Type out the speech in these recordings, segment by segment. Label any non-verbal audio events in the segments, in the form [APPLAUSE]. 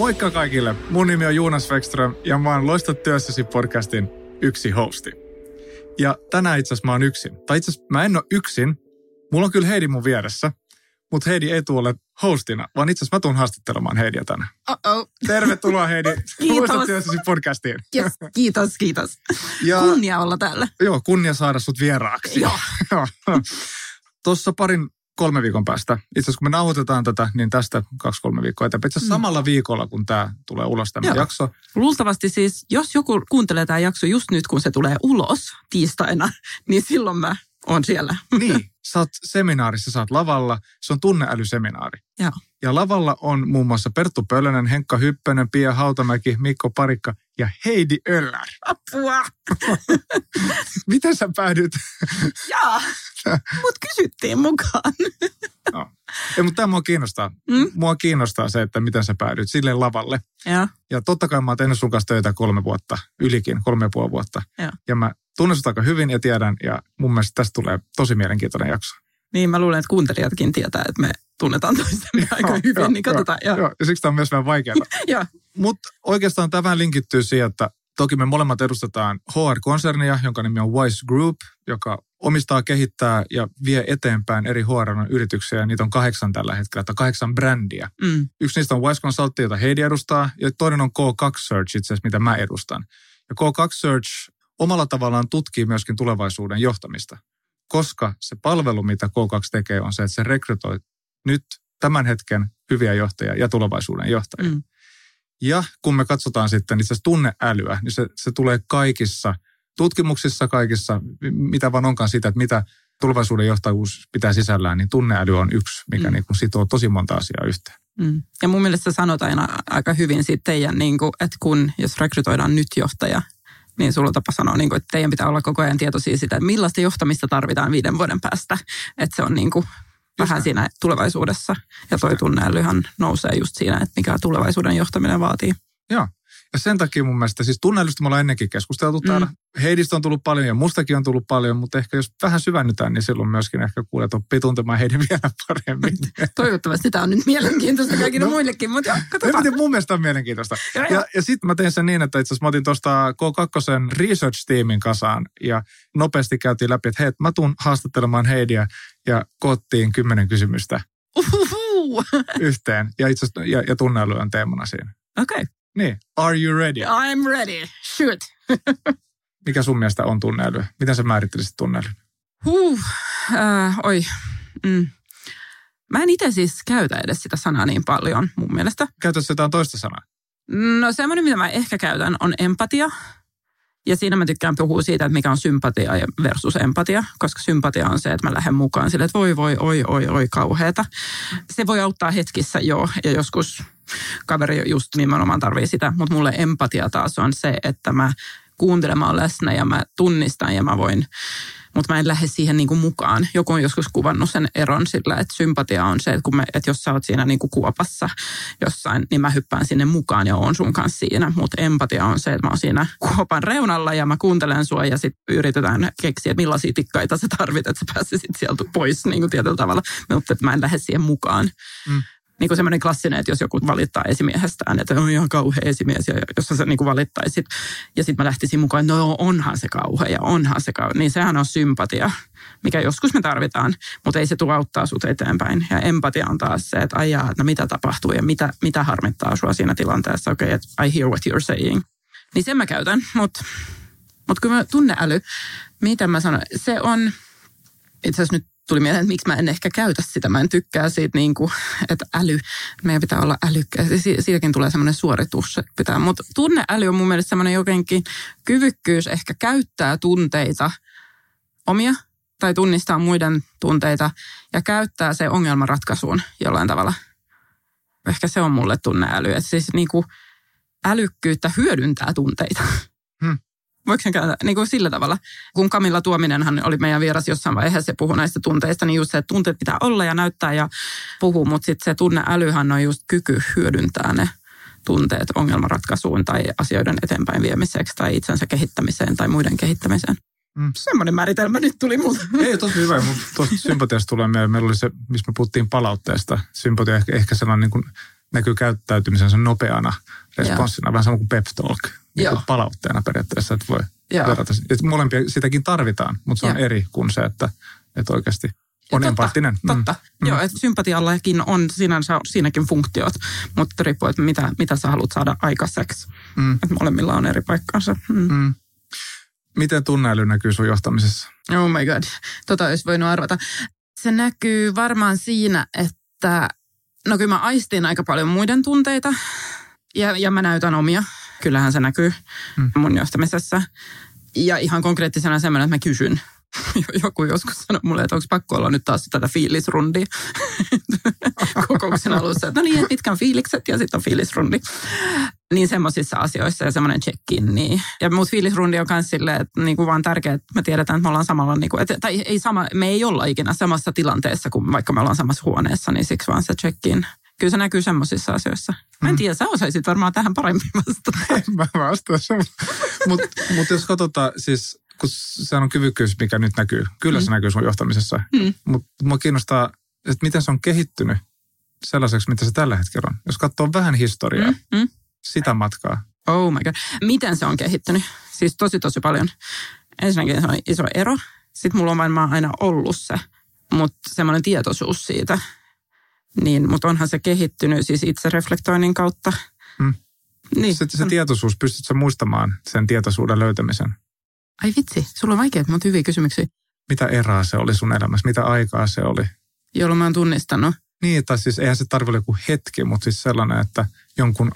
Moikka kaikille. Mun nimi on Juunas Wexström ja mä oon Loista työssäsi podcastin yksi hosti. Ja tänään itse asiassa mä oon yksin. Tai itse asiassa mä en ole yksin. Mulla on kyllä Heidi mun vieressä. Mutta Heidi ei tule hostina, vaan itse asiassa mä tuun haastattelemaan Heidiä tänään. Uh-oh. Tervetuloa Heidi [LAUGHS] Kiitos. työssäsi podcastiin. Yes, kiitos, kiitos. Ja, Kunnia olla täällä. Joo, kunnia saada sut vieraaksi. Joo. [LAUGHS] Tuossa parin kolme viikon päästä. Itse asiassa kun me nauhoitetaan tätä, niin tästä kaksi-kolme viikkoa eteenpäin. Itse asiassa Mm. samalla viikolla, kun tämä tulee ulos tämä Joo. jakso. Luultavasti siis, jos joku kuuntelee tämä jakso just nyt, kun se tulee ulos tiistaina, [LAUGHS] niin silloin mä oon siellä. Niin, sä oot seminaarissa, sä oot lavalla. Se on tunneälyseminaari. Joo. Ja lavalla on muun muassa Perttu Pölönen, Henkka Hyppönen, Pia Hautamäki, Mikko Parikka ja Heidi Öllär. Apua! [LAUGHS] Miten sä päädyit? Jaa, mut kysyttiin mukaan. [LAUGHS] No. Ei, mutta tämä mua kiinnostaa. Mm? Mua kiinnostaa se, että miten sä päädyit sille lavalle. Joo, Ja totta kai mä oon tehnyt sun kanssa töitä kolme vuotta, ylikin, kolme ja puoli vuotta. Joo. Ja mä tunnen sut aika hyvin ja tiedän, ja mun mielestä tästä tulee tosi mielenkiintoinen jakso. niin mä luulen, että kuuntelijatkin tietää, että me tunnetaan toistemme aika Joo, hyvin, joo, niin katsotaan. Joo, Joo. ja siksi tämä on myös vähän vaikeaa. [LAUGHS] Mutta oikeastaan tämä vähän linkittyy siihen, että toki me molemmat edustetaan HR-konsernia, jonka nimi on Wise Group, joka omistaa, kehittää ja vie eteenpäin eri HR-yrityksiä. Niitä on kahdeksan tällä hetkellä, tai kahdeksan brändiä. Mm, Yksi niistä on Wise Consult, jota Heidi edustaa, ja toinen on K2 Search itse asiassa, mitä mä edustan. Ja K2 Search omalla tavallaan tutkii myöskin tulevaisuuden johtamista, koska se palvelu, mitä K2 tekee, on se, että se rekrytoi nyt tämän hetken hyviä johtajia ja tulevaisuuden johtajia. mm, Ja kun me katsotaan sitten itse asiassa tunneälyä, niin se, se tulee kaikissa tutkimuksissa, kaikissa, mitä vaan onkaan siitä, että mitä tulevaisuuden johtajuus pitää sisällään, niin tunneäly on yksi, mikä Mm. niin kuin sitoo tosi monta asiaa yhteen. mm. Ja mun mielestä sanot aina aika hyvin siitä teidän, niin kuin, että kun, jos rekrytoidaan nyt johtaja, niin sulla on tapa sanoa, niin kuin, että teidän pitää olla koko ajan tietoisia sitä, että millaista johtamista tarvitaan viiden vuoden päästä. Että se on niin kuin, vähän siinä tulevaisuudessa. Ja toi tunneälyhän nousee just siinä, että mikä tulevaisuuden johtaminen vaatii. Ja sen takia mun mielestä, siis tunneälystä me ollaan ennenkin keskusteltu täällä. Heidistä on tullut paljon ja mustakin on tullut paljon, mutta ehkä jos vähän syvennytään, niin silloin myöskin ehkä kuulet oppii tuntemaan heidän vielä paremmin. [LAUGHS] Toivottavasti tämä on nyt mielenkiintoista [LAUGHS] kaikille No. muillekin, mutta katsotaan. tiedä, mun mielestä on mielenkiintoista. Joo, Ja, ja sitten mä tein sen niin, että itse asiassa mä otin tuosta K2 research-tiimin kasaan ja nopeasti käytiin läpi, että hei, mä tuun haastattelemaan Heidiä ja koottiin kymmenen kysymystä Uhuhu. yhteen. Ja itse asiassa ja, ja on teemana siinä. Okei, Niin, are you ready? I'm ready. Shoot. [LAUGHS] Mikä sun mielestä on tunneäly? Miten sä määrittelisit tunneälyn? Huh, äh, oi. Mm. Mä en itse siis käytä edes sitä sanaa niin paljon mun mielestä. Käytätkö jotain toista sanaa? No semmoinen, mitä mä ehkä käytän, on empatia. Ja siinä mä tykkään puhua siitä, että mikä on sympatia versus empatia, koska sympatia on se, että mä lähden mukaan sille, että voi voi, oi, oi, oi, kauheeta. Se voi auttaa hetkissä joo, ja joskus kaveri just nimenomaan tarvii sitä, mutta mulle empatia taas on se, että mä kuuntelen, mä oon läsnä ja mä tunnistan ja mä voin, mutta mä en lähde siihen niinku mukaan. Joku on joskus kuvannut sen eron sillä, että sympatia on se, että, kun me, että jos sä oot siinä niinku kuopassa jossain, niin mä hyppään sinne mukaan ja oon sun kanssa siinä. Mutta empatia on se, että mä oon siinä kuopan reunalla ja mä kuuntelen sua ja sitten yritetään keksiä, että millaisia tikkaita sä tarvit, että sä pääsisit sieltä pois niin kuin tietyllä tavalla. Mutta että mä en lähde siihen mukaan. Mm. Niin kuin semmoinen klassinen, että jos joku valittaa esimiehestään, että on ihan kauhea esimies, ja jos sä niin valittaisit, ja sitten mä lähtisin mukaan, no onhan se kauhea, ja onhan se kauhea, niin sehän on sympatia, mikä joskus me tarvitaan, mutta ei se tule auttaa sut eteenpäin. Ja empatia on taas se, että ajaa, no mitä tapahtuu ja mitä, mitä harmittaa sua siinä tilanteessa, okei, okay, että I hear what you're saying. Niin sen mä käytän, mutta mut kyllä mä tunneäly, mitä mä sanon, se on, itse asiassa nyt tuli mieleen, että miksi mä en ehkä käytä sitä. Mä en tykkää siitä, niin kuin, että äly, meidän pitää olla älykkää. Si- Siitäkin tulee semmoinen suoritus, pitää. Mutta tunneäly on mun mielestä semmoinen jotenkin kyvykkyys ehkä käyttää tunteita omia tai tunnistaa muiden tunteita ja käyttää se ongelmanratkaisuun jollain tavalla. Ehkä se on mulle tunneäly. Että siis niin kuin, älykkyyttä hyödyntää tunteita. Voiko sen kääntää niin kuin sillä tavalla? Kun Kamilla Tuominenhan oli meidän vieras jossain vaiheessa ja puhui näistä tunteista, niin just se, että tunteet pitää olla ja näyttää ja puhua, mutta sitten se tunneälyhän on just kyky hyödyntää ne tunteet ongelmanratkaisuun tai asioiden eteenpäin viemiseksi tai itsensä kehittämiseen tai muiden kehittämiseen. Mm. Semmoinen määritelmä nyt tuli muuta. Ei, tosi hyvä. Tuosta sympatiasta tulee meille. Meillä oli se, missä me puhuttiin palautteesta. Sympatia ehkä, ehkä sellainen niin kuin näkyy käyttäytymisensä nopeana responssina, Joo. vähän sama kuin pep talk. Niin kuin palautteena periaatteessa, että voi Joo. verrata. Että molempia sitäkin tarvitaan, mutta se on Joo. eri kuin se, että, että oikeasti on totta, empaattinen. Mm. Totta, mm. joo, että sympatiallakin on sinänsä siinäkin funktiot, mutta riippuu, että mitä, mitä sä haluat saada aikaiseksi. Mm. Että molemmilla on eri paikkansa. Mm. Mm. Miten tunneäly näkyy sun johtamisessa? Oh my god, tota olisi voinut arvata. Se näkyy varmaan siinä, että no kyllä mä aistin aika paljon muiden tunteita ja, ja mä näytän omia. Kyllähän se näkyy mm. mun johtamisessa. Ja ihan konkreettisena semmoinen, että mä kysyn [LAUGHS] joku joskus sanoi mulle, että onko pakko olla nyt taas tätä fiilisrundia [LAUGHS] kokouksen alussa. Että no niin, on fiilikset ja sitten on fiilisrundi. Niin semmoisissa asioissa ja semmoinen check-in. Niin. Ja muut fiilisrundi on myös silleen, että niinku vaan tärkeää, että me tiedetään, että me ollaan samalla, niinku, että, tai ei sama, me ei olla ikinä samassa tilanteessa kuin vaikka me ollaan samassa huoneessa, niin siksi vaan se check-in. Kyllä se näkyy semmoisissa asioissa. Mä en mm. tiedä, sä osaisit varmaan tähän paremmin vastata. [LAUGHS] En mä vastaa Mutta mut jos katsotaan, siis kun se on kyvykkyys, mikä nyt näkyy. Kyllä mm. se näkyy sun johtamisessa. Mm. Mutta mua kiinnostaa, että miten se on kehittynyt sellaiseksi, mitä se tällä hetkellä on. Jos katsoo vähän historiaa, mm. Mm. sitä matkaa. Oh my god. Miten se on kehittynyt? Siis tosi tosi paljon. Ensinnäkin se on iso ero. Sitten mulla on varmaan aina ollut se, mutta semmoinen tietoisuus siitä. Niin, mutta onhan se kehittynyt siis itsereflektoinnin kautta. Mm. Niin. Se, se tietoisuus, pystytkö muistamaan sen tietoisuuden löytämisen? Ai vitsi, sulla on vaikeat, mutta hyviä kysymyksiä. Mitä eraa se oli sun elämässä? Mitä aikaa se oli? Jolloin mä oon tunnistanut. Niin, tai siis eihän se tarvitse joku hetki, mutta siis sellainen, että jonkun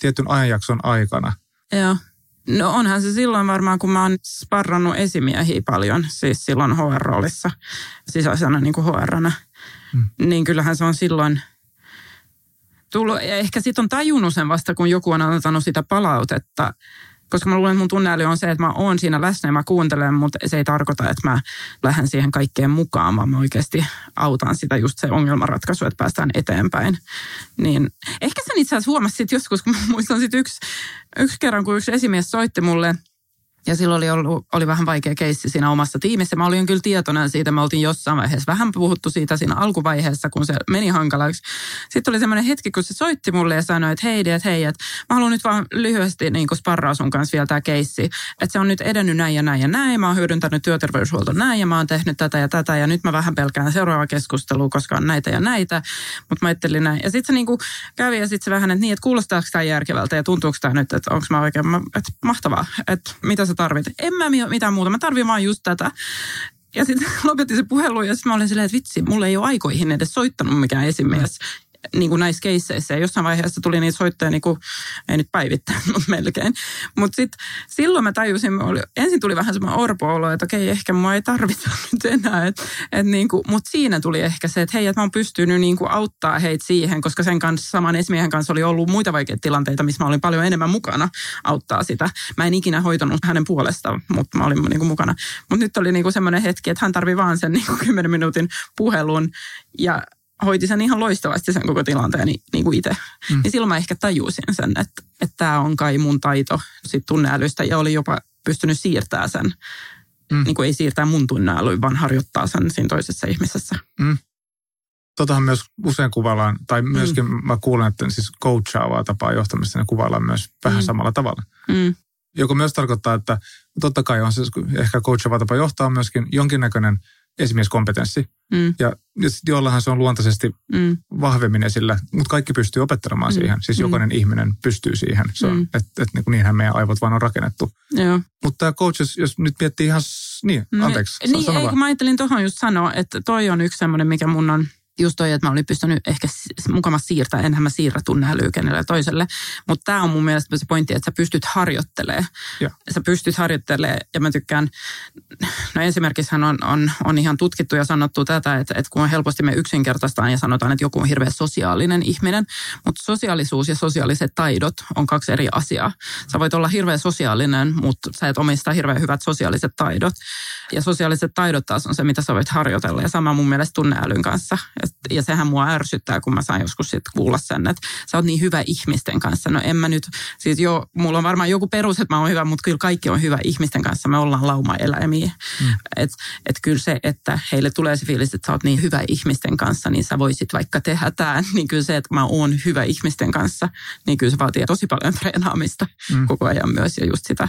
tietyn ajanjakson aikana. Joo. No onhan se silloin varmaan, kun mä oon sparrannut esimiehiä paljon, siis silloin HR-roolissa, sisäisenä niin kuin HR-nä. Hmm. Niin kyllähän se on silloin tullut, ja ehkä sitten on tajunnut sen vasta, kun joku on antanut sitä palautetta, koska mä luulen, että mun tunneäly on se, että mä oon siinä läsnä ja mä kuuntelen, mutta se ei tarkoita, että mä lähden siihen kaikkeen mukaan, vaan mä oikeasti autan sitä just se ongelmanratkaisu, että päästään eteenpäin. Niin ehkä sen itse asiassa huomasit joskus, kun muistan sit yksi, yksi kerran, kun yksi esimies soitti mulle – ja silloin oli, ollut, oli vähän vaikea keissi siinä omassa tiimissä. Mä olin kyllä tietoinen siitä, me oltiin jossain vaiheessa vähän puhuttu siitä siinä alkuvaiheessa, kun se meni hankalaksi. Sitten oli semmoinen hetki, kun se soitti mulle ja sanoi, että hei, että hei, että mä haluan nyt vaan lyhyesti niin sparraa sun kanssa vielä tämä keissi. Että se on nyt edennyt näin ja näin ja näin. Mä oon hyödyntänyt työterveyshuolto näin ja mä oon tehnyt tätä ja tätä. Ja nyt mä vähän pelkään seuraavaa keskustelua, koska on näitä ja näitä. Mutta mä ajattelin näin. Ja sitten se niin kävi ja sitten se vähän, että niin, että kuulostaako tämä järkevältä ja tuntuuko tämä nyt, että onko mä oikein, että mahtavaa, että mitä sä tarvit. En mä mitään muuta, mä tarvin vaan just tätä. Ja sitten [LAUGHS] lopetti se puhelu ja sitten mä olin silleen, että vitsi, mulle ei ole aikoihin edes soittanut mikään esimies niin kuin näissä keisseissä. Ja jossain vaiheessa tuli niitä soittoja, niin kuin, ei nyt päivittäin, [LAUGHS] mutta melkein. Mutta sitten silloin mä tajusin, oli, ensin tuli vähän semmoinen orpo-olo, että okei, ehkä mua ei tarvita [LAUGHS] nyt enää. Et, et niin kuin, mutta siinä tuli ehkä se, että hei, että mä oon pystynyt niin kuin auttaa heitä siihen, koska sen kanssa, saman esimiehen kanssa oli ollut muita vaikeita tilanteita, missä mä olin paljon enemmän mukana auttaa sitä. Mä en ikinä hoitanut hänen puolestaan, mutta mä olin niin kuin mukana. Mutta nyt oli niin kuin semmoinen hetki, että hän tarvii vaan sen niin kuin 10 minuutin puhelun ja hoiti sen ihan loistavasti sen koko tilanteen niin, niin kuin itse. Mm. Niin silloin mä ehkä tajusin sen, että, että tämä on kai mun taito sit tunneälystä ja oli jopa pystynyt siirtämään sen. Mm. Niin kuin ei siirtää mun tunneälyä, vaan harjoittaa sen siinä toisessa ihmisessä. Mm. Totahan myös usein kuvaillaan, tai myöskin mm. mä kuulen, että siis coachaavaa tapaa johtamista ne kuvaillaan myös vähän mm. samalla tavalla. Mm. Joka myös tarkoittaa, että totta kai on se ehkä coachaava tapa johtaa myöskin jonkinnäköinen – esimieskompetenssi. Mm. Ja, ja jollahan se on luontaisesti mm. vahvemmin esillä, mutta kaikki pystyy opettelemaan mm. siihen. Siis mm. jokainen ihminen pystyy siihen. Se on, mm. Että et, niin niinhän meidän aivot vaan on rakennettu. Mutta tämä coach, jos, jos nyt miettii ihan, niin, mm. anteeksi. Niin, ei, kun mä ajattelin tuohon just sanoa, että toi on yksi semmoinen, mikä mun on just toi, että mä olin pystynyt ehkä mukava siirtää, enhän mä siirrä tunneälyä kenelle toiselle. Mutta tämä on mun mielestä se pointti, että sä pystyt harjoittelemaan. Ja. Sä pystyt harjoittelemaan ja mä tykkään, no ensimmäiseksi on, on, on ihan tutkittu ja sanottu tätä, että, että kun helposti me yksinkertaistaan ja sanotaan, että joku on hirveän sosiaalinen ihminen, mutta sosiaalisuus ja sosiaaliset taidot on kaksi eri asiaa. Sä voit olla hirveän sosiaalinen, mutta sä et omista hirveän hyvät sosiaaliset taidot. Ja sosiaaliset taidot taas on se, mitä sä voit harjoitella. Ja sama mun mielestä tunneälyn kanssa. Ja sehän mua ärsyttää, kun mä saan joskus sit kuulla sen, että sä oot niin hyvä ihmisten kanssa. No en mä nyt, siis jo, mulla on varmaan joku perus, että mä oon hyvä, mutta kyllä kaikki on hyvä ihmisten kanssa. Me ollaan lauma-eläimiä. Mm. Että et kyllä se, että heille tulee se fiilis, että sä oot niin hyvä ihmisten kanssa, niin sä voisit vaikka tehdä tämän. [LAUGHS] Niin kyllä se, että mä oon hyvä ihmisten kanssa, niin kyllä se vaatii tosi paljon treenaamista mm. koko ajan myös. Ja just sitä,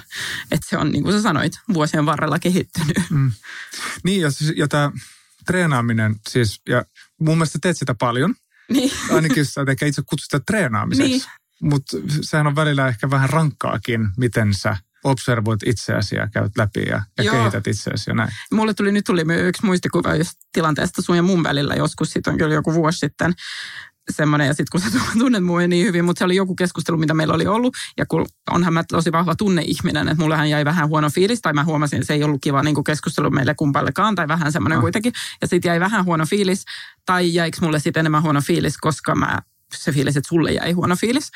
että se on niin kuin sä sanoit, vuosien varrella kehittynyt. Mm. Niin ja, siis, ja tämä treenaaminen siis, ja mun mielestä teet sitä paljon. Niin. [LAUGHS] Ainakin sä ehkä itse kutsu sitä treenaamiseksi. Niin. Mutta sehän on välillä ehkä vähän rankkaakin, miten sä observoit itseäsi ja käyt läpi ja, ja kehität itseäsi ja näin. Mulle tuli, nyt tuli yksi muistikuva just tilanteesta sun ja mun välillä joskus, sitten on kyllä joku vuosi sitten semmoinen, ja sitten kun sä [LAUGHS] tunnet mua niin hyvin, mutta se oli joku keskustelu, mitä meillä oli ollut, ja kun onhan mä tosi vahva tunneihminen, että mullehan jäi vähän huono fiilis, tai mä huomasin, että se ei ollut kiva niin keskustelu meille kumpallekaan, tai vähän semmoinen oh. kuitenkin, ja sitten jäi vähän huono fiilis, tai jäikö mulle sitten enemmän huono fiilis, koska mä se fiilis, että sulle jäi huono fiilis.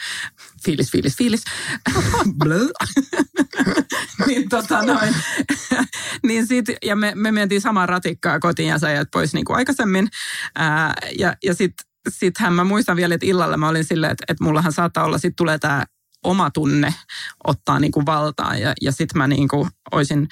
Fiilis, fiilis, fiilis. [LAUGHS] [LAUGHS] niin tota noin. niin sit, ja me, me mentiin samaan ratikkaa kotiin ja sä pois niin kuin aikaisemmin. Ää, ja ja sitten sittenhän mä muistan vielä, että illalla mä olin silleen, että, että mullahan saattaa olla, sitten tulee tämä oma tunne ottaa niin kuin valtaan ja, ja sitten mä niin kuin olisin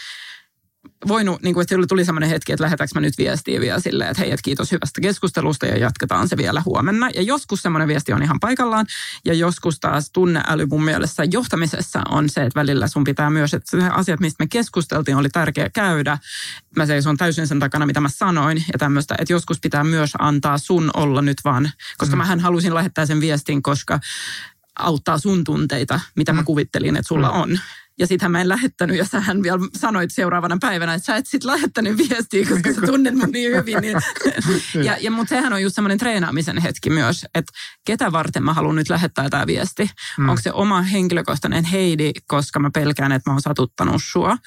voinut, niin kuin, että tuli sellainen hetki, että lähetäänkö mä nyt viestiä vielä silleen, että hei, että kiitos hyvästä keskustelusta ja jatketaan se vielä huomenna. Ja joskus semmoinen viesti on ihan paikallaan ja joskus taas tunneäly mun mielestä johtamisessa on se, että välillä sun pitää myös, että ne asiat, mistä me keskusteltiin, oli tärkeä käydä. Mä seison täysin sen takana, mitä mä sanoin ja tämmöistä, että joskus pitää myös antaa sun olla nyt vaan, koska mm. mähän halusin lähettää sen viestin, koska auttaa sun tunteita, mitä mä mm. kuvittelin, että sulla mm. on. Ja sitähän mä en lähettänyt ja sähän vielä sanoit seuraavana päivänä, että sä et sit lähettänyt viestiä, koska sä tunnet mun niin hyvin. Niin. [LAUGHS] ja, ja mutta sehän on just semmoinen treenaamisen hetki myös, että ketä varten mä haluan nyt lähettää tämä viesti. Mm. Onko se oma henkilökohtainen Heidi, koska mä pelkään, että mä oon satuttanut sua.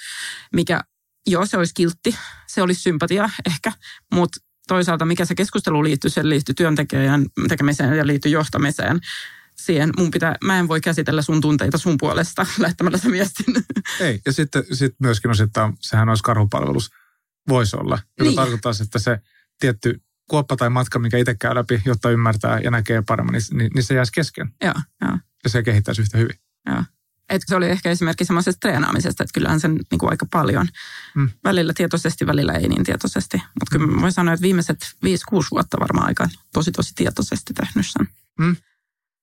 Mikä, joo se olisi kiltti, se olisi sympatia ehkä, mutta toisaalta mikä se keskustelu liittyy, se liittyy työntekijän tekemiseen ja liittyy johtamiseen siihen, mun pitää, mä en voi käsitellä sun tunteita sun puolesta [LAUGHS] lähettämällä sen viestin. Ei, ja sitten sit myöskin osittain, sehän olisi karhupalvelus, voisi olla, joka niin. tarkoittaa, että se tietty kuoppa tai matka, mikä itse käy läpi, jotta ymmärtää ja näkee paremmin, niin, niin, niin se jäisi kesken. Joo, joo. Ja se kehittäisi yhtä hyvin. Joo. Että se oli ehkä esimerkki semmoisesta treenaamisesta, että kyllähän sen niin kuin aika paljon. Mm. Välillä tietoisesti, välillä ei niin tietoisesti. Mutta kyllä voin sanoa, että viimeiset 5-6 vuotta varmaan aika tosi tosi tietoisesti tehnyt sen. Mm.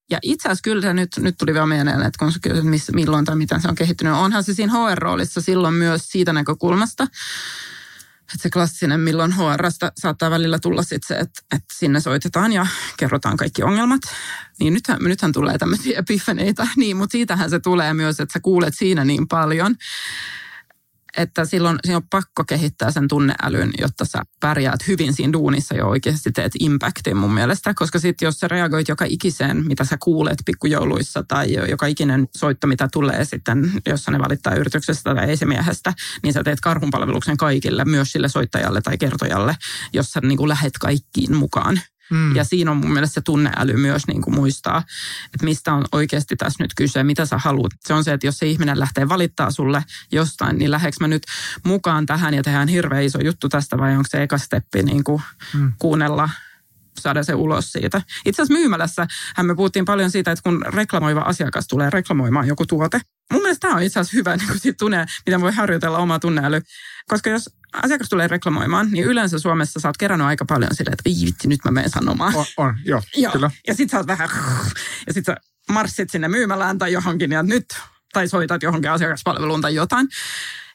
Ja itse asiassa kyllä se nyt, nyt tuli vielä mieleen, että kun se missä, milloin tai miten se on kehittynyt. Onhan se siinä HR-roolissa silloin myös siitä näkökulmasta, että se klassinen, milloin HRsta saattaa välillä tulla sit se, että, että sinne soitetaan ja kerrotaan kaikki ongelmat. Niin nythän, nythän tulee tämmöisiä epifaneita, niin, mutta siitähän se tulee myös, että sä kuulet siinä niin paljon, että silloin siinä on pakko kehittää sen tunneälyn, jotta sä pärjäät hyvin siinä duunissa ja oikeasti teet impactin mun mielestä. Koska sitten jos sä reagoit joka ikiseen, mitä sä kuulet pikkujouluissa tai joka ikinen soitto, mitä tulee sitten, jos ne valittaa yrityksestä tai esimiehestä, niin sä teet karhunpalveluksen kaikille, myös sille soittajalle tai kertojalle, jos sä niin kuin lähet kaikkiin mukaan. Mm. Ja siinä on mun mielestä se tunneäly myös niin kuin muistaa, että mistä on oikeasti tässä nyt kyse, mitä sä haluat. Se on se, että jos se ihminen lähtee valittaa sulle jostain, niin lähdekö mä nyt mukaan tähän ja tehdään hirveän iso juttu tästä vai onko se eka steppi niin kuin mm. kuunnella saada se ulos siitä. Itse asiassa myymälässä me puhuttiin paljon siitä, että kun reklamoiva asiakas tulee reklamoimaan joku tuote. Mun mielestä tämä on itse asiassa hyvä [LAUGHS] niin kuin tunne, mitä voi harjoitella omaa tunneäly. Koska jos asiakas tulee reklamoimaan, niin yleensä Suomessa sä oot kerännyt aika paljon silleen, että vitsi, nyt mä menen sanomaan. On, on joo, [LAUGHS] joo, kyllä. Ja sit sä oot vähän, [LAUGHS] ja sit sä marssit sinne myymälään tai johonkin, ja nyt, tai soitat johonkin asiakaspalveluun tai jotain.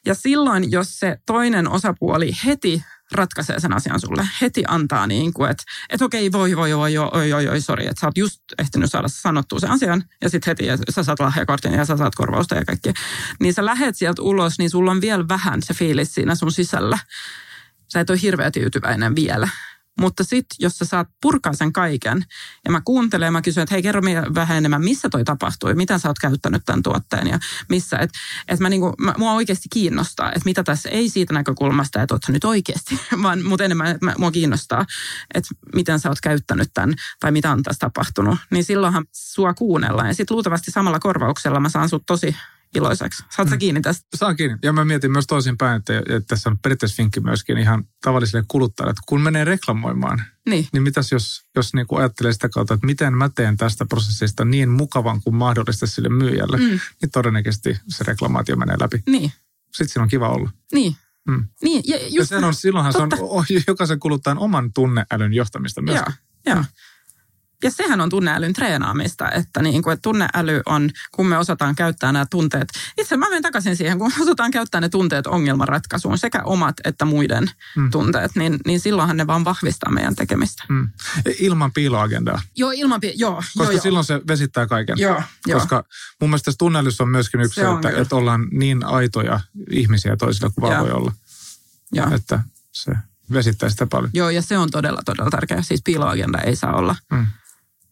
Ja silloin, jos se toinen osapuoli heti ratkaisee sen asian sulle. Heti antaa niin kuin, että et okei, voi, voi, voi, oi, oi, oi, sori, että sä oot just ehtinyt saada sanottua sen asian ja sitten heti ja sä saat lahjakortin ja sä saat korvausta ja kaikki. Niin sä lähet sieltä ulos, niin sulla on vielä vähän se fiilis siinä sun sisällä. Sä et ole hirveä tyytyväinen vielä. Mutta sitten, jos sä saat purkaa sen kaiken, ja mä kuuntelen mä kysyn, että hei, kerro vähän enemmän, missä toi tapahtui, miten sä oot käyttänyt tämän tuotteen ja missä. Että et mä niinku, mä, mua oikeasti kiinnostaa, että mitä tässä, ei siitä näkökulmasta, että oot nyt oikeasti, [LAUGHS] vaan mutta enemmän, että mua kiinnostaa, että miten sä oot käyttänyt tämän tai mitä on tässä tapahtunut. Niin silloinhan sua kuunnellaan ja sitten luultavasti samalla korvauksella mä saan sut tosi iloiseksi. Saat sä mm. kiinni tästä? Saan kiinni. Ja mä mietin myös toisinpäin, että, että tässä on periaatteessa vinkki myöskin ihan tavallisille kuluttajille, että kun menee reklamoimaan, niin, niin mitäs jos, jos niin kuin ajattelee sitä kautta, että miten mä teen tästä prosessista niin mukavan kuin mahdollista sille myyjälle, mm. niin todennäköisesti se reklamaatio menee läpi. Niin. Sitten siinä on kiva olla. Niin. Mm. Niin, ja, just, ja sen on, silloinhan totta. se on jokaisen kuluttajan oman tunneälyn johtamista myös. Joo, joo. Mm. Ja sehän on tunneälyn treenaamista, että, niin kuin, että tunneäly on, kun me osataan käyttää nämä tunteet. Itse mä menen takaisin siihen, kun [LAUGHS] osataan käyttää ne tunteet ongelmanratkaisuun, sekä omat että muiden mm. tunteet, niin, niin silloinhan ne vaan vahvistaa meidän tekemistä. Mm. Ilman piiloagendaa. Joo, ilman pi- joo. Koska joo, silloin joo. se vesittää kaiken. Joo, Koska joo. mun mielestä tässä on myöskin yksi se, että, että ollaan niin aitoja ihmisiä toisille kuin vaan voi olla. Joo. Että se vesittää sitä paljon. Joo, ja se on todella, todella tärkeä. Siis piiloagenda ei saa olla. Mm.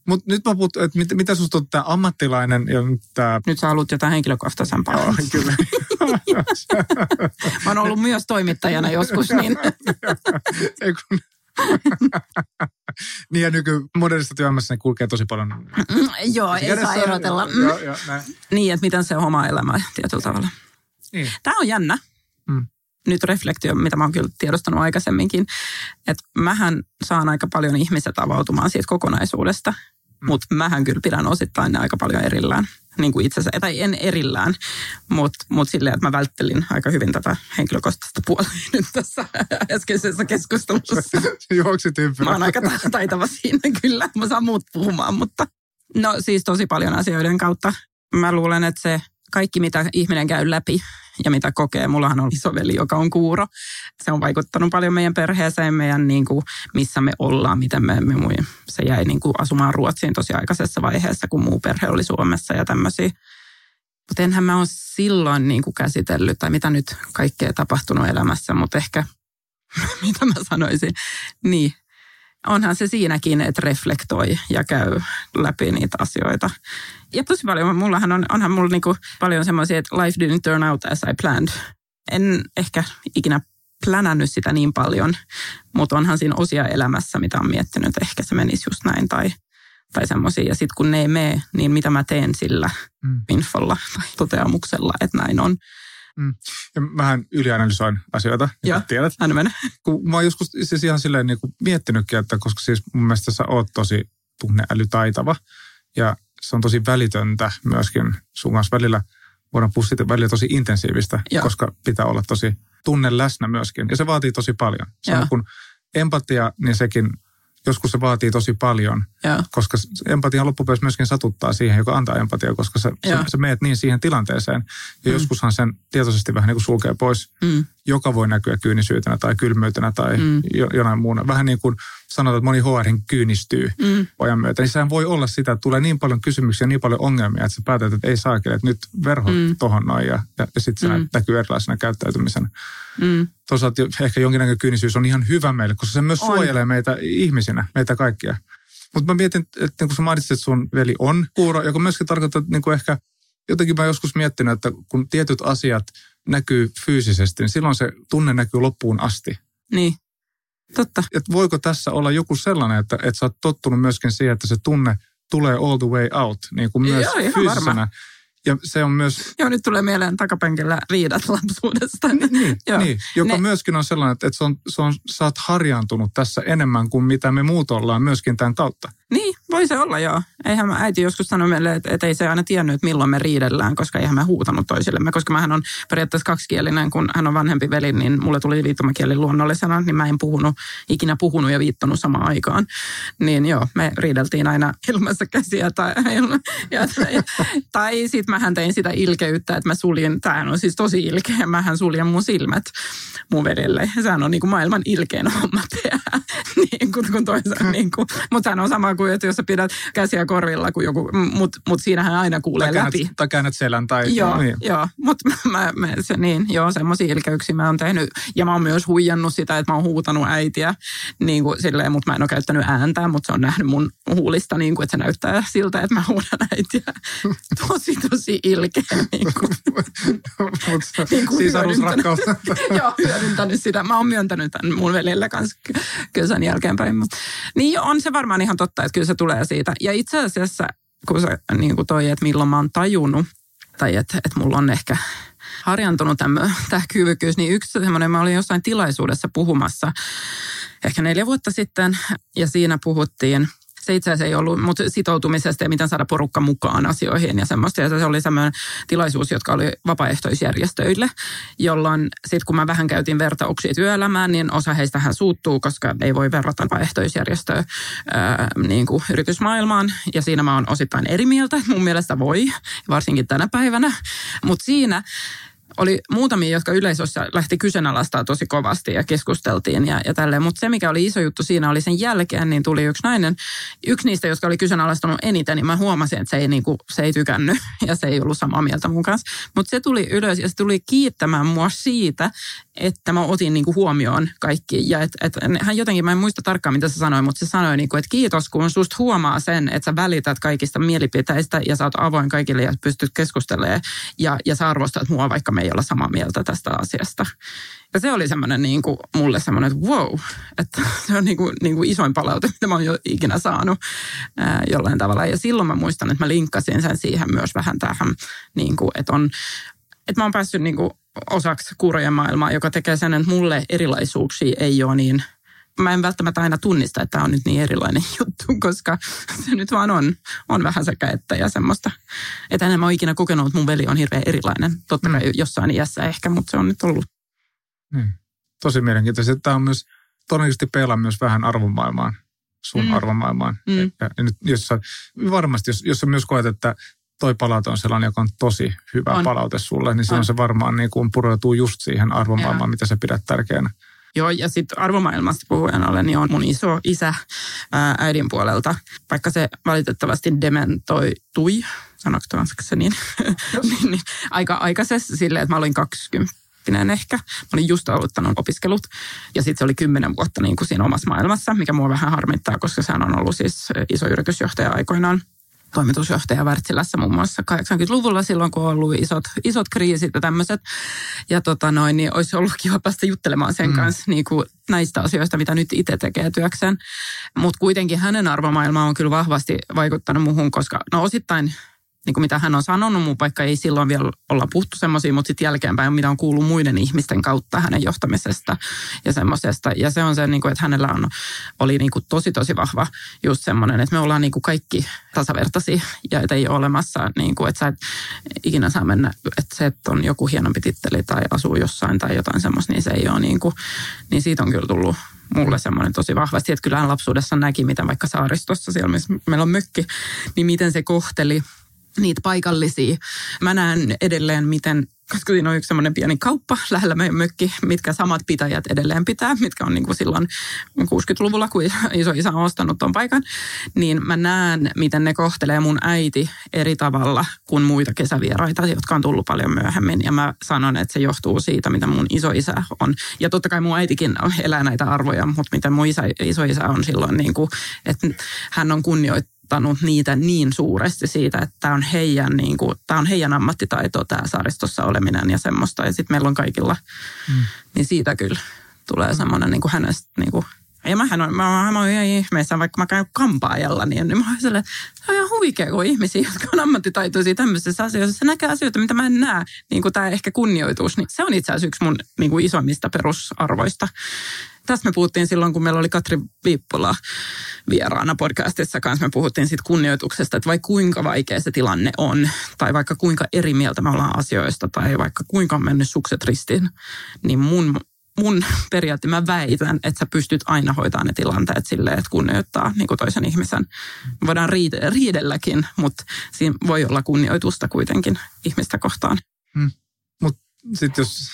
Mutta nyt mä puhut, että mit, mitä susta on tämä ammattilainen ja tämä... Nyt sä haluat jotain henkilökohtaisempaa. Joo, kyllä. mä oon ollut myös toimittajana joskus, niin... Ei kun... niin ja nyky modernissa työelämässä ne kulkee tosi paljon. Mm, joo, ei saa erotella. Mm. Joo, joo, niin, että miten se on oma elämä tietyllä tavalla. Niin. Tämä on jännä. Mm. Nyt reflektio, mitä mä oon kyllä tiedostanut aikaisemminkin, että mähän saan aika paljon ihmiset avautumaan siitä kokonaisuudesta. Mm. Mutta mähän kyllä pidän osittain ne aika paljon erillään. Niin kuin itse asiassa, tai en erillään, mutta mut silleen, että mä välttelin aika hyvin tätä henkilökohtaista puolta [LAUGHS] nyt tässä äskeisessä keskustelussa. [LAUGHS] Juoksit Mä oon aika taitava siinä kyllä. Mä saan muut puhumaan, mutta no siis tosi paljon asioiden kautta. Mä luulen, että se kaikki, mitä ihminen käy läpi ja mitä kokee. Mullahan on isoveli, joka on kuuro. Se on vaikuttanut paljon meidän perheeseen, meidän niin kuin, missä me ollaan, miten me, me se jäi niin kuin, asumaan Ruotsiin tosi aikaisessa vaiheessa, kun muu perhe oli Suomessa ja tämmöisiä. Mutta enhän mä ole silloin niin kuin käsitellyt, tai mitä nyt kaikkea tapahtunut elämässä, mutta ehkä, [LAUGHS] mitä mä sanoisin, niin onhan se siinäkin, että reflektoi ja käy läpi niitä asioita. Ja tosi paljon, mullahan on, onhan mulla niinku paljon semmoisia, että life didn't turn out as I planned. En ehkä ikinä plänännyt sitä niin paljon, mutta onhan siinä osia elämässä, mitä on miettinyt, että ehkä se menisi just näin tai, tai semmoisia. Ja sitten kun ne ei mene, niin mitä mä teen sillä mm. infolla tai toteamuksella, että näin on. Mm. Ja mähän ylianalysoin asioita, Joo, tiedät. Aina mene. Kun mä oon joskus siis ihan silleen niin kuin miettinytkin, että koska siis mun mielestä sä oot tosi tunneälytaitava ja se on tosi välitöntä myöskin sun kanssa välillä. Voidaan puhua siitä välillä tosi intensiivistä, Joo. koska pitää olla tosi tunne läsnä myöskin. Ja se vaatii tosi paljon. Se on kun empatia, niin sekin joskus se vaatii tosi paljon, ja. koska empatia loppupeleissä myöskin satuttaa siihen, joka antaa empatia, koska sä, sä, sä meet niin siihen tilanteeseen. Ja mm. joskushan sen tietoisesti vähän niin kuin sulkee pois, mm. Joka voi näkyä kyynisyytenä tai kylmyytenä tai mm. jonain muuna. Vähän niin kuin sanotaan, että moni HR kyynistyy mm. ajan myötä, niin sehän voi olla sitä, että tulee niin paljon kysymyksiä, niin paljon ongelmia, että sä päätät, että ei saa että nyt verho mm. tohon noin ja, ja, ja sitten se mm. näkyy erilaisena käyttäytymisenä. Mm. Toisaalta ehkä jonkinnäköinen kyynisyys on ihan hyvä meille, koska se myös on. suojelee meitä ihmisinä, meitä kaikkia. Mutta mä mietin, että kun sä mainitsit, että sun veli on kuuro, joka myöskin tarkoittaa, että niin ehkä jotenkin mä joskus miettinyt, että kun tietyt asiat näkyy fyysisesti, niin silloin se tunne näkyy loppuun asti. Niin. Totta. Et voiko tässä olla joku sellainen, että, että sä oot tottunut myöskin siihen, että se tunne tulee all the way out, niin kuin myös Joo, fyysisenä. Varma. Ja se on myös... Joo, nyt tulee mieleen takapenkillä riidat lapsuudesta. Niin, niin, [LAUGHS] Joo. niin joka ne... myöskin on sellainen, että se on, se on, sä oot harjaantunut tässä enemmän kuin mitä me muut ollaan myöskin tämän kautta. Niin, voi se olla joo. Eihän mä äiti joskus sanoi meille, että, että ei se aina tiennyt, että milloin me riidellään, koska eihän me huutanut toisillemme. Koska mähän on periaatteessa kaksikielinen, kun hän on vanhempi veli, niin mulle tuli viittomakieli luonnollisena, niin mä en puhunut, ikinä puhunut ja viittonut samaan aikaan. Niin joo, me riideltiin aina [LAUGHS] ilmassa käsiä tai, ja, tai, tai sitten mähän tein sitä ilkeyttä, että mä suljin, tämähän on siis tosi ilkeä, mähän suljen mun silmät mun vedelle. Sehän on niin kuin maailman ilkein homma tehdä. [LAUGHS] niin kuin, kuin toisen. Niin kuin. Mutta sehän on sama kuin, että jos sä pidät käsiä korvilla, kuin joku, mutta mut siinähän aina kuulee tai käännät, läpi. Tai käännät selän tai... Joo, niin. joo. mutta [LAUGHS] mä, mä, se, niin, joo, semmoisia ilkeyksiä mä oon tehnyt. Ja mä oon myös huijannut sitä, että mä oon huutanut äitiä, niin kuin, silleen, mutta mä en ole käyttänyt ääntä, mutta se on nähnyt mun huulista, niin kuin, että se näyttää siltä, että mä huudan äitiä. [LAUGHS] Tosi, tosi ilkeä. Niin kuin, [LAUGHS] Mutta Niin kuin sisarusrakkaus. joo, hyödyntänyt sitä. Mä oon myöntänyt tämän mun veljelle kanssa sen jälkeenpäin. Mutta, niin on se varmaan ihan totta, että kyllä se tulee siitä. Ja itse asiassa, kun se niin kuin toi, että milloin mä oon tajunnut, tai että, että mulla on ehkä harjantunut tämä kyvykkyys, niin yksi semmoinen, mä olin jossain tilaisuudessa puhumassa ehkä neljä vuotta sitten, ja siinä puhuttiin se itse asiassa ei ollut, mutta sitoutumisesta ja miten saada porukka mukaan asioihin ja semmoista. Ja se oli semmoinen tilaisuus, jotka oli vapaaehtoisjärjestöille, jolloin sitten kun mä vähän käytin vertauksia työelämään, niin osa heistähän suuttuu, koska ei voi verrata vapaaehtoisjärjestöä ää, niin kuin yritysmaailmaan. Ja siinä mä oon osittain eri mieltä, mun mielestä voi, varsinkin tänä päivänä. Mutta siinä oli muutamia, jotka yleisössä lähti kyseenalaistaa tosi kovasti ja keskusteltiin ja, ja tälleen. Mutta se, mikä oli iso juttu siinä, oli sen jälkeen, niin tuli yksi nainen. Yksi niistä, jotka oli kyseenalaistanut eniten, niin mä huomasin, että se ei, niinku, se ei tykännyt [LAUGHS] ja se ei ollut samaa mieltä mun kanssa. Mutta se tuli ylös ja se tuli kiittämään mua siitä, että mä otin niinku huomioon kaikki. Ja et, et, hän jotenkin, mä en muista tarkkaan, mitä se sanoi, mutta se sanoi, niinku, että kiitos, kun susta huomaa sen, että sä välität kaikista mielipiteistä ja sä oot avoin kaikille ja pystyt keskustelemaan ja, ja sä arvostat mua, vaikka me ei olla samaa mieltä tästä asiasta. Ja se oli semmoinen niin kuin, mulle semmoinen, että wow, että [LAUGHS] se on niin kuin, niin kuin isoin palaute, mitä mä oon jo ikinä saanut ää, jollain tavalla. Ja silloin mä muistan, että mä linkkasin sen siihen myös vähän tähän, niin kuin, että, on, että mä oon päässyt niin kuin, osaksi kuurojen maailmaa, joka tekee sen, että mulle erilaisuuksia ei ole niin mä en välttämättä aina tunnista, että tämä on nyt niin erilainen [LAUGHS] juttu, koska se nyt vaan on, on vähän sekä että ja semmoista. Että en mä ole ikinä kokenut, että mun veli on hirveän erilainen. Totta kai jossain iässä ehkä, mutta se on nyt ollut. Niin. Tosi mielenkiintoista. Tämä on myös, todennäköisesti peilaa myös vähän arvomaailmaan, sun Mm. arvomaailmaan. Mm. Ja, ja nyt, jos sä, varmasti, jos, jos sä myös koet, että toi palaute on sellainen, joka on tosi hyvä On. palaute sulle, niin silloin On. se varmaan niin kuin pureutuu just siihen arvomaailmaan, Joo. mitä sä pidät tärkeänä. Joo, ja sitten arvomaailmasta puhujan ollen, niin on mun iso isä ää, äidin puolelta. Vaikka se valitettavasti dementoitui, sanoiko tanskaksi se niin, [LAUGHS] niin, niin aika aikaisessa silleen, että mä olin 20 ehkä. Mä olin just aloittanut opiskelut ja sitten se oli kymmenen vuotta niin kuin siinä omassa maailmassa, mikä mua vähän harmittaa, koska sehän on ollut siis iso yritysjohtaja aikoinaan toimitusjohtaja Wärtsilässä muun muassa 80-luvulla silloin, kun on ollut isot, isot kriisit ja tämmöiset. Ja tota noin, niin olisi ollut kiva päästä juttelemaan sen mm. kanssa niin kuin näistä asioista, mitä nyt itse tekee työkseen. Mutta kuitenkin hänen arvomaailma on kyllä vahvasti vaikuttanut muuhun, koska no osittain niin kuin mitä hän on sanonut, mun vaikka ei silloin vielä olla puhuttu semmoisia, mutta sitten jälkeenpäin, mitä on kuullut muiden ihmisten kautta hänen johtamisesta ja semmoisesta. Ja se on se, niin kuin, että hänellä on, oli niin kuin tosi tosi vahva just semmoinen, että me ollaan niin kuin kaikki tasavertaisia ja että ei ole olemassa, niin kuin, että sä et ikinä saa mennä, että se, että on joku hienompi titteli tai asuu jossain tai jotain semmoista, niin se ei ole niin kuin, niin siitä on kyllä tullut mulle semmoinen tosi vahvasti, että kyllähän lapsuudessa näki, mitä vaikka saaristossa, siellä missä meillä on mökki, niin miten se kohteli niitä paikallisia. Mä näen edelleen, miten, koska siinä on yksi semmoinen pieni kauppa lähellä meidän mökki, mitkä samat pitäjät edelleen pitää, mitkä on niin kuin silloin 60-luvulla, kun iso isä on ostanut tuon paikan, niin mä näen, miten ne kohtelee mun äiti eri tavalla kuin muita kesävieraita, jotka on tullut paljon myöhemmin. Ja mä sanon, että se johtuu siitä, mitä mun isoisä on. Ja totta kai mun äitikin elää näitä arvoja, mutta miten mun isä, isoisä on silloin, niin kuin, että hän on kunnioittanut ottanut niitä niin suuresti siitä, että tämä on heidän, niin kuin, tämä on heidän ammattitaito, tämä saaristossa oleminen ja semmoista. Ja sitten meillä on kaikilla, mm. niin siitä kyllä tulee semmoinen niin kuin hänestä niin kuin, ja mähän on, mä, mä oon ihan ihmeessä, vaikka mä käyn kampaajalla, niin, niin mä oon sellainen, se on ihan huikea, kun ihmisiä, jotka on ammattitaitoisia tämmöisissä asioissa. Se näkee asioita, mitä mä en näe, niin kuin tämä ehkä kunnioitus. Niin se on itse asiassa yksi mun niin kuin isoimmista perusarvoista. Tästä me puhuttiin silloin, kun meillä oli Katri Viippola vieraana podcastissa kanssa. Me puhuttiin siitä kunnioituksesta, että vaikka kuinka vaikea se tilanne on, tai vaikka kuinka eri mieltä me ollaan asioista, tai vaikka kuinka on mennyt sukset ristiin, niin mun mun periaate, mä väitän, että sä pystyt aina hoitamaan ne tilanteet silleen, että kunnioittaa niin kuin toisen ihmisen. Voidaan riide, riidelläkin, mutta siinä voi olla kunnioitusta kuitenkin ihmistä kohtaan. Hmm. Sitten jos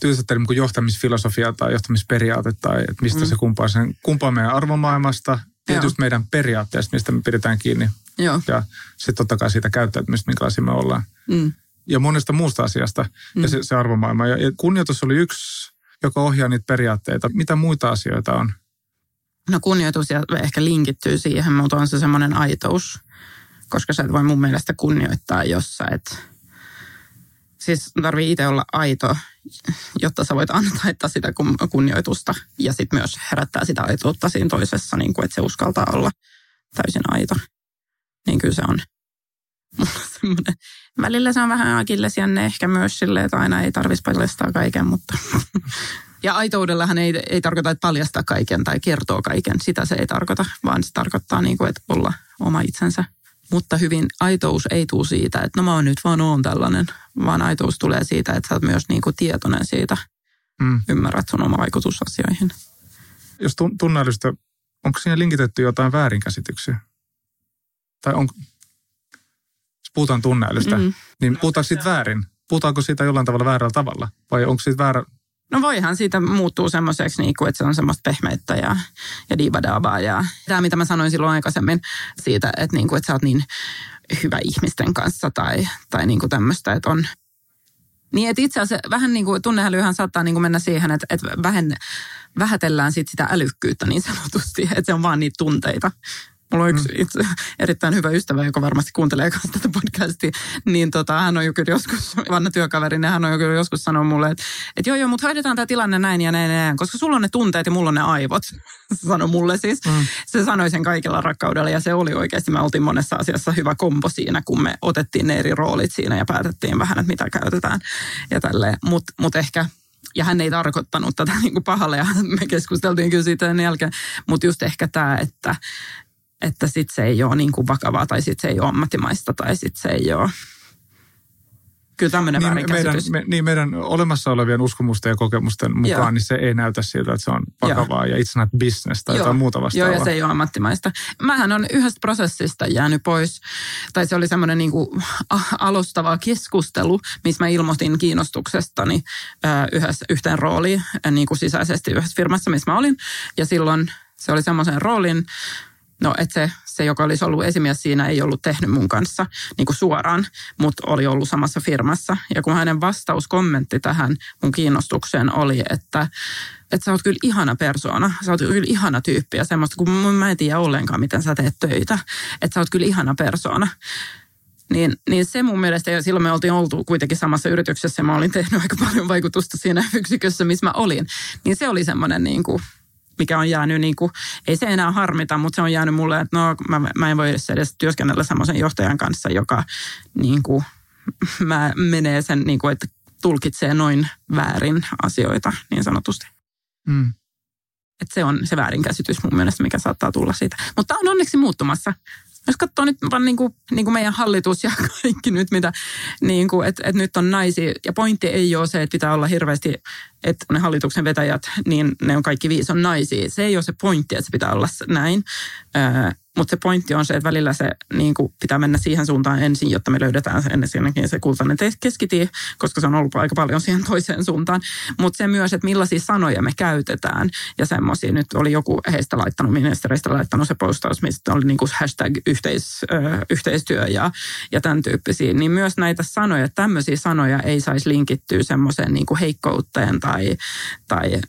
tylsättelemme kuin johtamisfilosofia tai johtamisperiaate tai että mistä mm. se kumpaa sen, kumpaa meidän arvomaailmasta, tietysti Joo. meidän periaatteesta, mistä me pidetään kiinni. Joo. Ja sitten totta kai siitä käyttäytymistä, minkälaisia me ollaan. Mm. Ja monesta muusta asiasta mm. ja se, se arvomaailma. Ja, ja kunnioitus oli yksi, joka ohjaa niitä periaatteita. Mitä muita asioita on? No kunnioitus ja ehkä linkittyy siihen, mutta on se semmoinen aitous. Koska sä et voi mun mielestä kunnioittaa, jos sä et Siis tarvii itse olla aito, jotta sä voit antaa sitä kunnioitusta ja sitten myös herättää sitä aitoutta siinä toisessa, niin kuin, että se uskaltaa olla täysin aito. Niin kyllä se on [LAUGHS] semmoinen. Välillä se on vähän akillesjänne ehkä myös silleen, että aina ei tarvitsisi paljastaa kaiken, mutta... [LAUGHS] Ja aitoudellahan ei, ei tarkoita, että paljastaa kaiken tai kertoo kaiken. Sitä se ei tarkoita, vaan se tarkoittaa, niin kuin, että olla oma itsensä mutta hyvin aitous ei tule siitä, että no mä oon nyt vaan oon tällainen, vaan aitous tulee siitä, että sä oot myös niin kuin tietoinen siitä, mm. ymmärrät sun oma vaikutusasioihin. Jos tunnelista, onko siinä linkitetty jotain väärinkäsityksiä? Tai on, jos puhutaan tunnelista, mm. niin puhutaanko siitä väärin? Puhutaanko siitä jollain tavalla väärällä tavalla? Vai onko siitä väärä, No voihan siitä muuttuu semmoiseksi, niin kuin, että se on semmoista pehmeyttä ja, ja diivadaabaa. Ja tämä, mitä mä sanoin silloin aikaisemmin siitä, että, niin kuin, että sä oot niin hyvä ihmisten kanssa tai, tai niin kuin tämmöistä, että on... Niin, että itse asiassa vähän niin kuin tunnehälyhän saattaa niin kuin mennä siihen, että, että vähän vähätellään sit sitä älykkyyttä niin sanotusti, [LAUGHS] että se on vaan niitä tunteita. Mulla on yksi mm. itse erittäin hyvä ystävä, joka varmasti kuuntelee kanssa tätä podcastia. Niin tota, hän on jo kyllä joskus, vanha työkaveri, niin hän on jo kyllä joskus sanonut mulle, että, että joo joo, mutta hoidetaan tämä tilanne näin ja näin ja näin, koska sulla on ne tunteet ja mulla on ne aivot. [LAUGHS] Se sanoi mulle siis. Mm. Se sanoi sen kaikilla rakkaudella ja se oli oikeasti, me oltiin monessa asiassa hyvä kombo siinä, kun me otettiin ne eri roolit siinä ja päätettiin vähän, että mitä käytetään ja tälleen. Mutta mut ehkä ja hän ei tarkoittanut tätä [LAUGHS] niin kuin pahalle ja me keskusteltiin kyllä siitä jälkeen. Mutta just ehkä tämä, että, että sitten se ei ole niin kuin vakavaa tai sitten se ei ole ammattimaista tai sitten se ei ole kyllä tämmöinen niin, meidän, me, niin meidän olemassa olevien uskomusten ja kokemusten mukaan, Joo. niin se ei näytä siltä, että se on vakavaa Joo. ja it's not business tai Joo. jotain muuta vastaavaa. Joo, ja se ei ole ammattimaista. Mähän on yhdestä prosessista jäänyt pois, tai se oli semmoinen niin kuin alustava keskustelu, missä mä ilmoitin kiinnostuksestani yhdessä, yhteen rooliin niin kuin sisäisesti yhdessä firmassa, missä mä olin. Ja silloin se oli semmoisen roolin, No, että se, se, joka olisi ollut esimies siinä, ei ollut tehnyt mun kanssa niin kuin suoraan, mutta oli ollut samassa firmassa. Ja kun hänen vastauskommentti tähän mun kiinnostukseen oli, että, että sä oot kyllä ihana persoona, sä oot kyllä ihana tyyppi ja semmoista, kun mä en tiedä ollenkaan, miten sä teet töitä, että sä oot kyllä ihana persoona. Niin, niin se mun mielestä, ja silloin me oltiin oltu kuitenkin samassa yrityksessä, ja mä olin tehnyt aika paljon vaikutusta siinä [LAUGHS] yksikössä, missä mä olin. Niin se oli semmoinen niin kuin, mikä on jäänyt, niin kuin, ei se enää harmita, mutta se on jäänyt mulle, että no mä, mä en voi edes työskennellä semmoisen johtajan kanssa, joka niin kuin, [LAUGHS] mä menee sen, niin kuin, että tulkitsee noin väärin asioita niin sanotusti. Mm. Että se on se väärinkäsitys mun mielestä, mikä saattaa tulla siitä. Mutta on onneksi muuttumassa jos katsoo nyt vaan niin kuin, niin kuin meidän hallitus ja kaikki nyt, mitä, niin kuin, että, että nyt on naisia. Ja pointti ei ole se, että pitää olla hirveästi, että ne hallituksen vetäjät, niin ne on kaikki viisi on naisia. Se ei ole se pointti, että se pitää olla näin. Mutta se pointti on se, että välillä se niin kuin pitää mennä siihen suuntaan ensin, jotta me löydetään se ensinnäkin se kultainen keskitie, koska se on ollut aika paljon siihen toiseen suuntaan. Mutta se myös, että millaisia sanoja me käytetään ja semmoisia. Nyt oli joku heistä laittanut, ministereistä laittanut se postaus, mistä oli niin kuin hashtag yhteis, ö, yhteistyö ja, ja tämän tyyppisiä. Niin myös näitä sanoja, tämmöisiä sanoja ei saisi linkittyä semmoiseen niin kuin heikkouteen tai, tai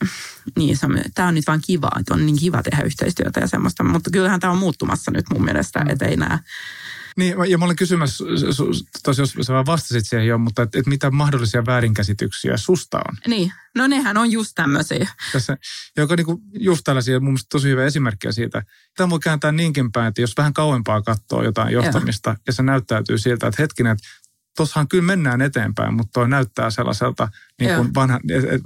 niin, tämä on nyt vaan kiva, että on niin kiva tehdä yhteistyötä ja semmoista. Mutta kyllähän tämä on muuttumassa nyt mun mielestä, mm. että ei näe. Niin, ja mä olin kysymässä, tosi jos sä vastasit siihen jo, mutta että, että mitä mahdollisia väärinkäsityksiä susta on? Niin, no nehän on just tämmöisiä. Tässä, joka niinku just tällaisia, mun mielestä tosi hyvä esimerkkiä siitä. Tämä voi kääntää niinkin päin, että jos vähän kauempaa katsoo jotain johtamista Joo. ja se näyttäytyy siltä, että hetkinen, että tossahan kyllä mennään eteenpäin, mutta toi näyttää sellaiselta, niin kuin vanha,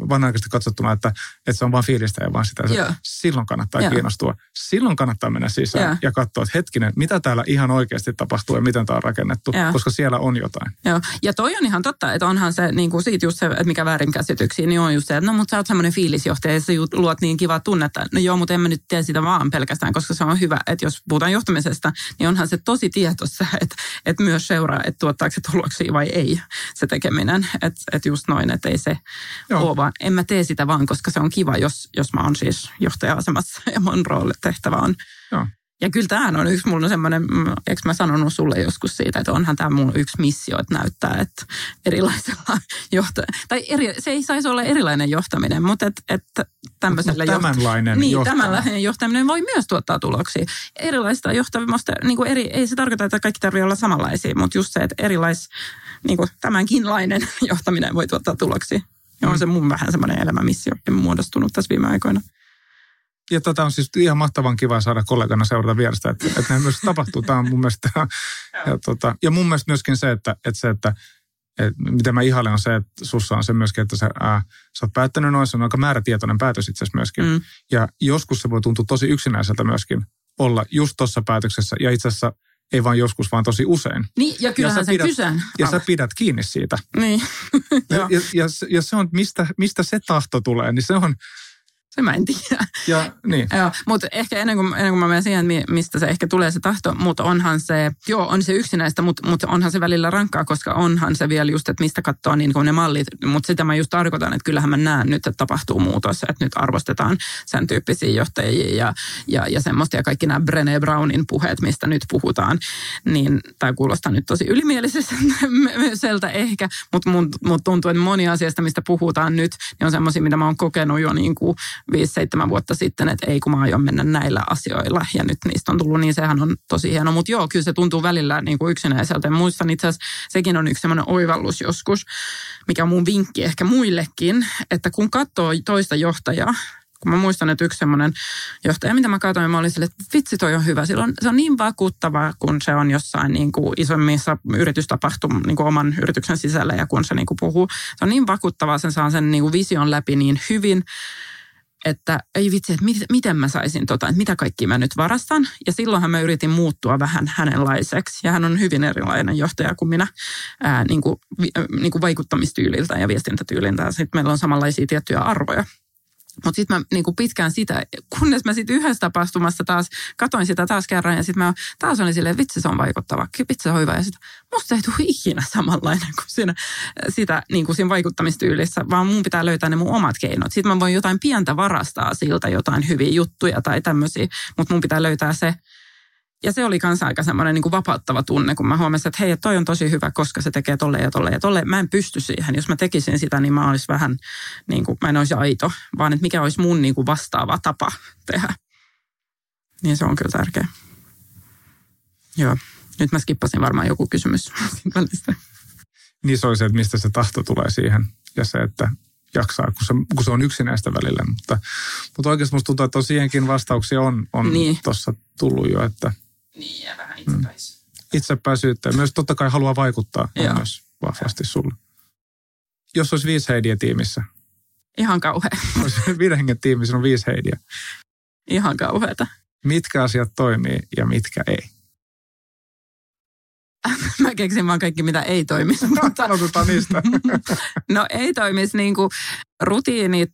vanha-aikaisesti katsottuna, että, että se on vain fiilistä ja vaan sitä. Joo. Silloin kannattaa Joo. kiinnostua. Silloin kannattaa mennä sisään Joo. ja katsoa, että hetkinen, mitä täällä ihan oikeasti tapahtuu ja miten tämä on rakennettu, Joo. koska siellä on jotain. Joo, ja toi on ihan totta, että onhan se niin kuin siitä just se, että mikä väärinkäsityksiä, niin on just se, että no mutta sä oot semmoinen fiilisjohtaja ja sä luot niin kivaa tunnetta. No joo, mutta en mä nyt tee sitä vaan pelkästään, koska se on hyvä, että jos puhutaan johtamisesta, niin onhan se tosi tietossa, [LAUGHS] että, että myös seuraa, että tuottaako se tuloksia vai ei se tekeminen. Että, että just noin, että ei se Joo. ole vaan, en mä tee sitä vaan, koska se on kiva, jos, jos mä oon siis johtaja-asemassa ja mun rooli tehtävä on Joo. ja kyllä tämähän on yksi mulla semmoinen, mm, eikö mä sanonut sulle joskus siitä, että onhan tämä mun yksi missio, että näyttää, että erilaisella [LAUGHS] johta- tai eri, se ei saisi olla erilainen johtaminen, mutta että et tämmöisellä Mut tämänlainen niin, johtaminen. tämänlainen johtaminen voi myös tuottaa tuloksia. Erilaista johtamista, niin kuin eri, ei se tarkoita, että kaikki tarvitsee olla samanlaisia, mutta just se, että erilais, niin kuin tämänkinlainen [LAUGHS] johtaminen voi tuottaa tuloksia. Ja on Mm. se mun vähän semmoinen elämämissio muodostunut tässä viime aikoina. Ja tätä on siis ihan mahtavan kiva saada kollegana seurata vierestä, että, että näin myös tapahtuu. Tämä on mun mielestä, [LAUGHS] ja, tota, ja mun mielestä myöskin se, että, että se, että että mitä mä ihailen on se, että sussa on se myöskin, että sä, ää, sä oot päättänyt noin, se on aika määrätietoinen päätös itse asiassa myöskin. Mm. Ja joskus se voi tuntua tosi yksinäiseltä myöskin olla just tuossa päätöksessä, ja itse asiassa ei vain joskus, vaan tosi usein. Niin, ja kyllähän sä se pidät- kysään. Ja sä pidät kiinni siitä. Niin, [LAUGHS] Ja, ja, ja, se- ja se on, mistä, mistä se tahto tulee, niin se on, se mä en tiedä. ja niin. Joo, mutta ehkä ennen kuin, ennen kuin mä menen siihen, mi- mistä se ehkä tulee se tahto, mutta onhan se, joo, on se yksinäistä, mutta, mutta onhan se välillä rankkaa, koska onhan se vielä just, että mistä katsoo niin kuin ne mallit. Mutta sitä mä just tarkoitan, että kyllähän mä näen nyt, että tapahtuu muutos, että nyt arvostetaan sen tyyppisiä johtajia ja, ja, ja semmoista ja kaikki nämä Brené Brownin puheet, mistä nyt puhutaan, niin tämä kuulostaa nyt tosi ylimieliseltä [LAUGHS] ehkä, mutta mun, mun tuntuu, että moni asiasta, mistä puhutaan nyt, niin on semmoisia, mitä mä oon kokenut jo niin kuin 5-7 vuotta sitten, että ei kun mä aion mennä näillä asioilla ja nyt niistä on tullut, niin sehän on tosi hieno. Mutta joo, kyllä se tuntuu välillä niin kuin yksinäiseltä. Muistan itse asiassa, sekin on yksi semmoinen oivallus joskus, mikä on mun vinkki ehkä muillekin, että kun katsoo toista johtajaa, kun mä muistan, että yksi semmoinen johtaja, mitä mä katsoin, mä olin sille, että vitsi toi on hyvä. Silloin se on niin vakuuttava, kun se on jossain niin kuin isommissa yritystapahtum niin kuin oman yrityksen sisällä ja kun se niin kuin puhuu. Se on niin vakuuttava, sen saa sen niin kuin vision läpi niin hyvin, että ei vitsi, että mit, miten mä saisin tota, että mitä kaikki mä nyt varastan. Ja silloinhan mä yritin muuttua vähän hänenlaiseksi. Ja hän on hyvin erilainen johtaja kuin minä ää, niin kuin, vi, niin kuin vaikuttamistyyliltä ja viestintätyyliltä. Sitten meillä on samanlaisia tiettyjä arvoja. Mutta sitten mä niinku pitkään sitä, kunnes mä sitten yhdessä tapahtumassa taas katoin sitä taas kerran ja sitten mä taas olin silleen, vitsi se on vaikuttava, vitsi se on hyvä. Ja sitten musta ei tule ikinä samanlainen kuin siinä, sitä, niinku siinä vaikuttamistyylissä, vaan mun pitää löytää ne mun omat keinot. Sitten mä voin jotain pientä varastaa siltä, jotain hyviä juttuja tai tämmöisiä, mutta mun pitää löytää se. Ja se oli kanssa aika semmoinen niin kuin vapauttava tunne, kun mä huomasin, että hei, toi on tosi hyvä, koska se tekee tolle ja tolle ja tolle. Mä en pysty siihen. Jos mä tekisin sitä, niin mä olisin vähän, niin kuin, mä en olisi aito, vaan että mikä olisi mun niin kuin vastaava tapa tehdä. Niin se on kyllä tärkeä. Joo. Nyt mä skippasin varmaan joku kysymys [LAUGHS] niin se on se, että mistä se tahto tulee siihen ja se, että jaksaa, kun se, kun se on yksinäistä välillä. Mutta, mutta oikeasti musta tuntuu, että siihenkin vastauksia on, on niin. tuossa tullut jo, että Niin, ja vähän itsepäis. itsepäisyyttä ja myös totta kai haluaa vaikuttaa Joo. myös vahvasti sulle. Jos olisi viisi heidiä tiimissä, Ihan kauhea. [LAUGHS] olisi viiden hengen tiimissä on viisi heidiä. Ihan kauheata. Mitkä asiat toimii ja mitkä ei? [LAUGHS] Mä keksin vaan kaikki, mitä ei toimisi. [LAUGHS] Mutta Aloitetaan niistä. No ei toimisi niin kuin rutiinit.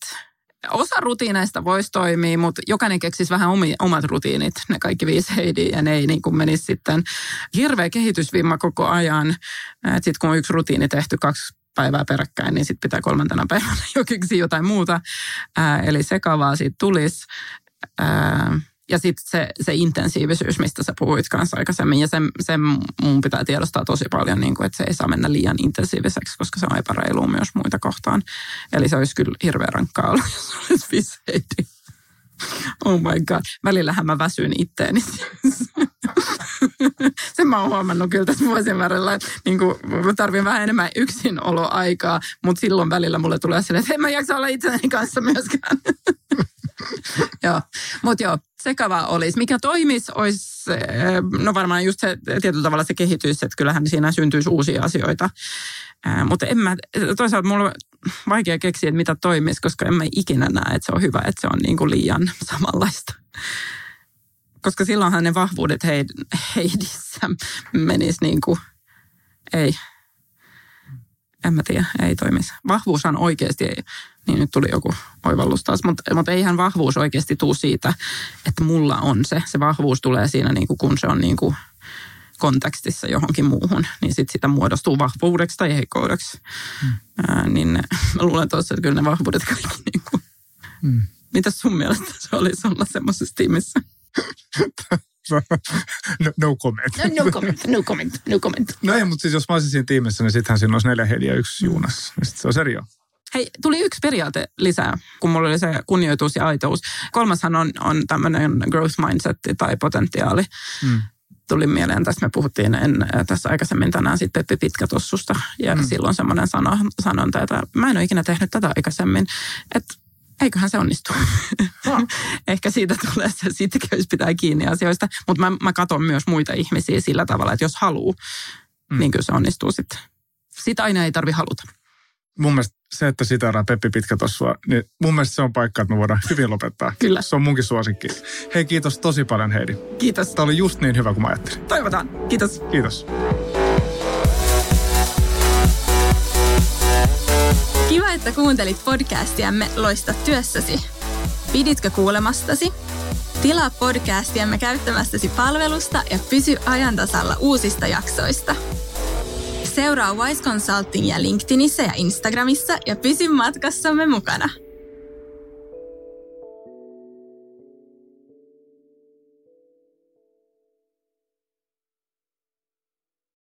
Osa rutiineista voisi toimia, mutta jokainen keksisi vähän omi, omat rutiinit, ne kaikki viisi heidiä, ja ne ei niin kuin menisi sitten hirveä kehitysvimma koko ajan. Sitten kun on yksi rutiini tehty kaksi päivää peräkkäin, niin sitten pitää kolmantena päivänä [LAUGHS] jo keksiä jotain muuta. Ää, eli sekavaa siitä tulisi. Ää, ja sitten se, se intensiivisyys, mistä sä puhuit kanssa aikaisemmin, ja sen, sen mun pitää tiedostaa tosi paljon, niin kuin, että se ei saa mennä liian intensiiviseksi, koska se on epäreilua myös muita kohtaan. Eli se olisi kyllä hirveän rankkaa olla, jos olisi viseidi. Oh my god. Välillähän mä väsyn itteeni. [LAUGHS] Sen mä oon huomannut kyllä tässä vuosien varrella, että niin kuin, mä tarvin vähän enemmän yksinoloaikaa, mutta silloin välillä mulle tulee silleen, että en mä jaksa olla itseni kanssa myöskään. [LAUGHS] joo, mutta joo, sekava olisi. Mikä toimisi, olisi, no varmaan just se tietyllä tavalla se kehitys, että kyllähän siinä syntyisi uusia asioita. mutta en mä, toisaalta mulla on vaikea keksiä, että mitä toimisi, koska en mä ikinä näe, että se on hyvä, että se on niin kuin liian [LAUGHS] samanlaista. Koska silloinhan ne vahvuudet heidissä menisi niin kuin, ei, en mä tiedä, ei toimisi. Vahvuushan oikeasti, niin nyt tuli joku oivallus taas, mutta, mutta eihän vahvuus oikeasti tule siitä, että mulla on se. Se vahvuus tulee siinä, niin kuin, kun se on niin kuin kontekstissa johonkin muuhun, niin sitten sitä muodostuu vahvuudeksi tai heikkoudeksi. Hmm. Ää, niin mä luulen tuossa, että kyllä ne vahvuudet kaikki niin kuin. Hmm. Mitäs sun mielestä se olisi olla semmoisessa tiimissä? [LAUGHS] no, no comment. No, no comment, no comment, no comment. No ei, mutta siis jos mä olisin siinä tiimissä, niin sittenhän siinä olisi neljä heiliä yksi mm. Juunas. Niin se on eri Hei, tuli yksi periaate lisää, kun mulla oli se kunnioitus ja aitous. Kolmashan on, on tämmöinen growth mindset tai potentiaali. Mm. Tuli mieleen, tästä me puhuttiin en, tässä aikaisemmin tänään sitten Peppi Pitkätossusta. Ja mm. silloin semmoinen sano, sanonta, että mä en ole ikinä tehnyt tätä aikaisemmin. Että eiköhän se onnistu. [LAUGHS] Ehkä siitä tulee se sitkeys pitää kiinni asioista. Mutta mä, mä katson myös muita ihmisiä sillä tavalla, että jos haluaa, mm. niin kyllä se onnistuu sitten. Sitä aina ei tarvi haluta. Mun mielestä se, että siteeraan Peppi Pitkä tossua, niin mun mielestä se on paikka, että me voidaan hyvin lopettaa. Kyllä. Se on munkin suosikki. Hei, kiitos tosi paljon Heidi. Kiitos. Tämä oli just niin hyvä kuin mä ajattelin. Toivotaan. Kiitos. Kiitos. Kiva, että kuuntelit podcastiamme Loista työssäsi. Piditkö kuulemastasi? Tilaa podcastiamme käyttämästäsi palvelusta ja pysy ajantasalla uusista jaksoista. Seuraa Wise Consultingia LinkedInissä ja Instagramissa ja pysy matkassamme mukana.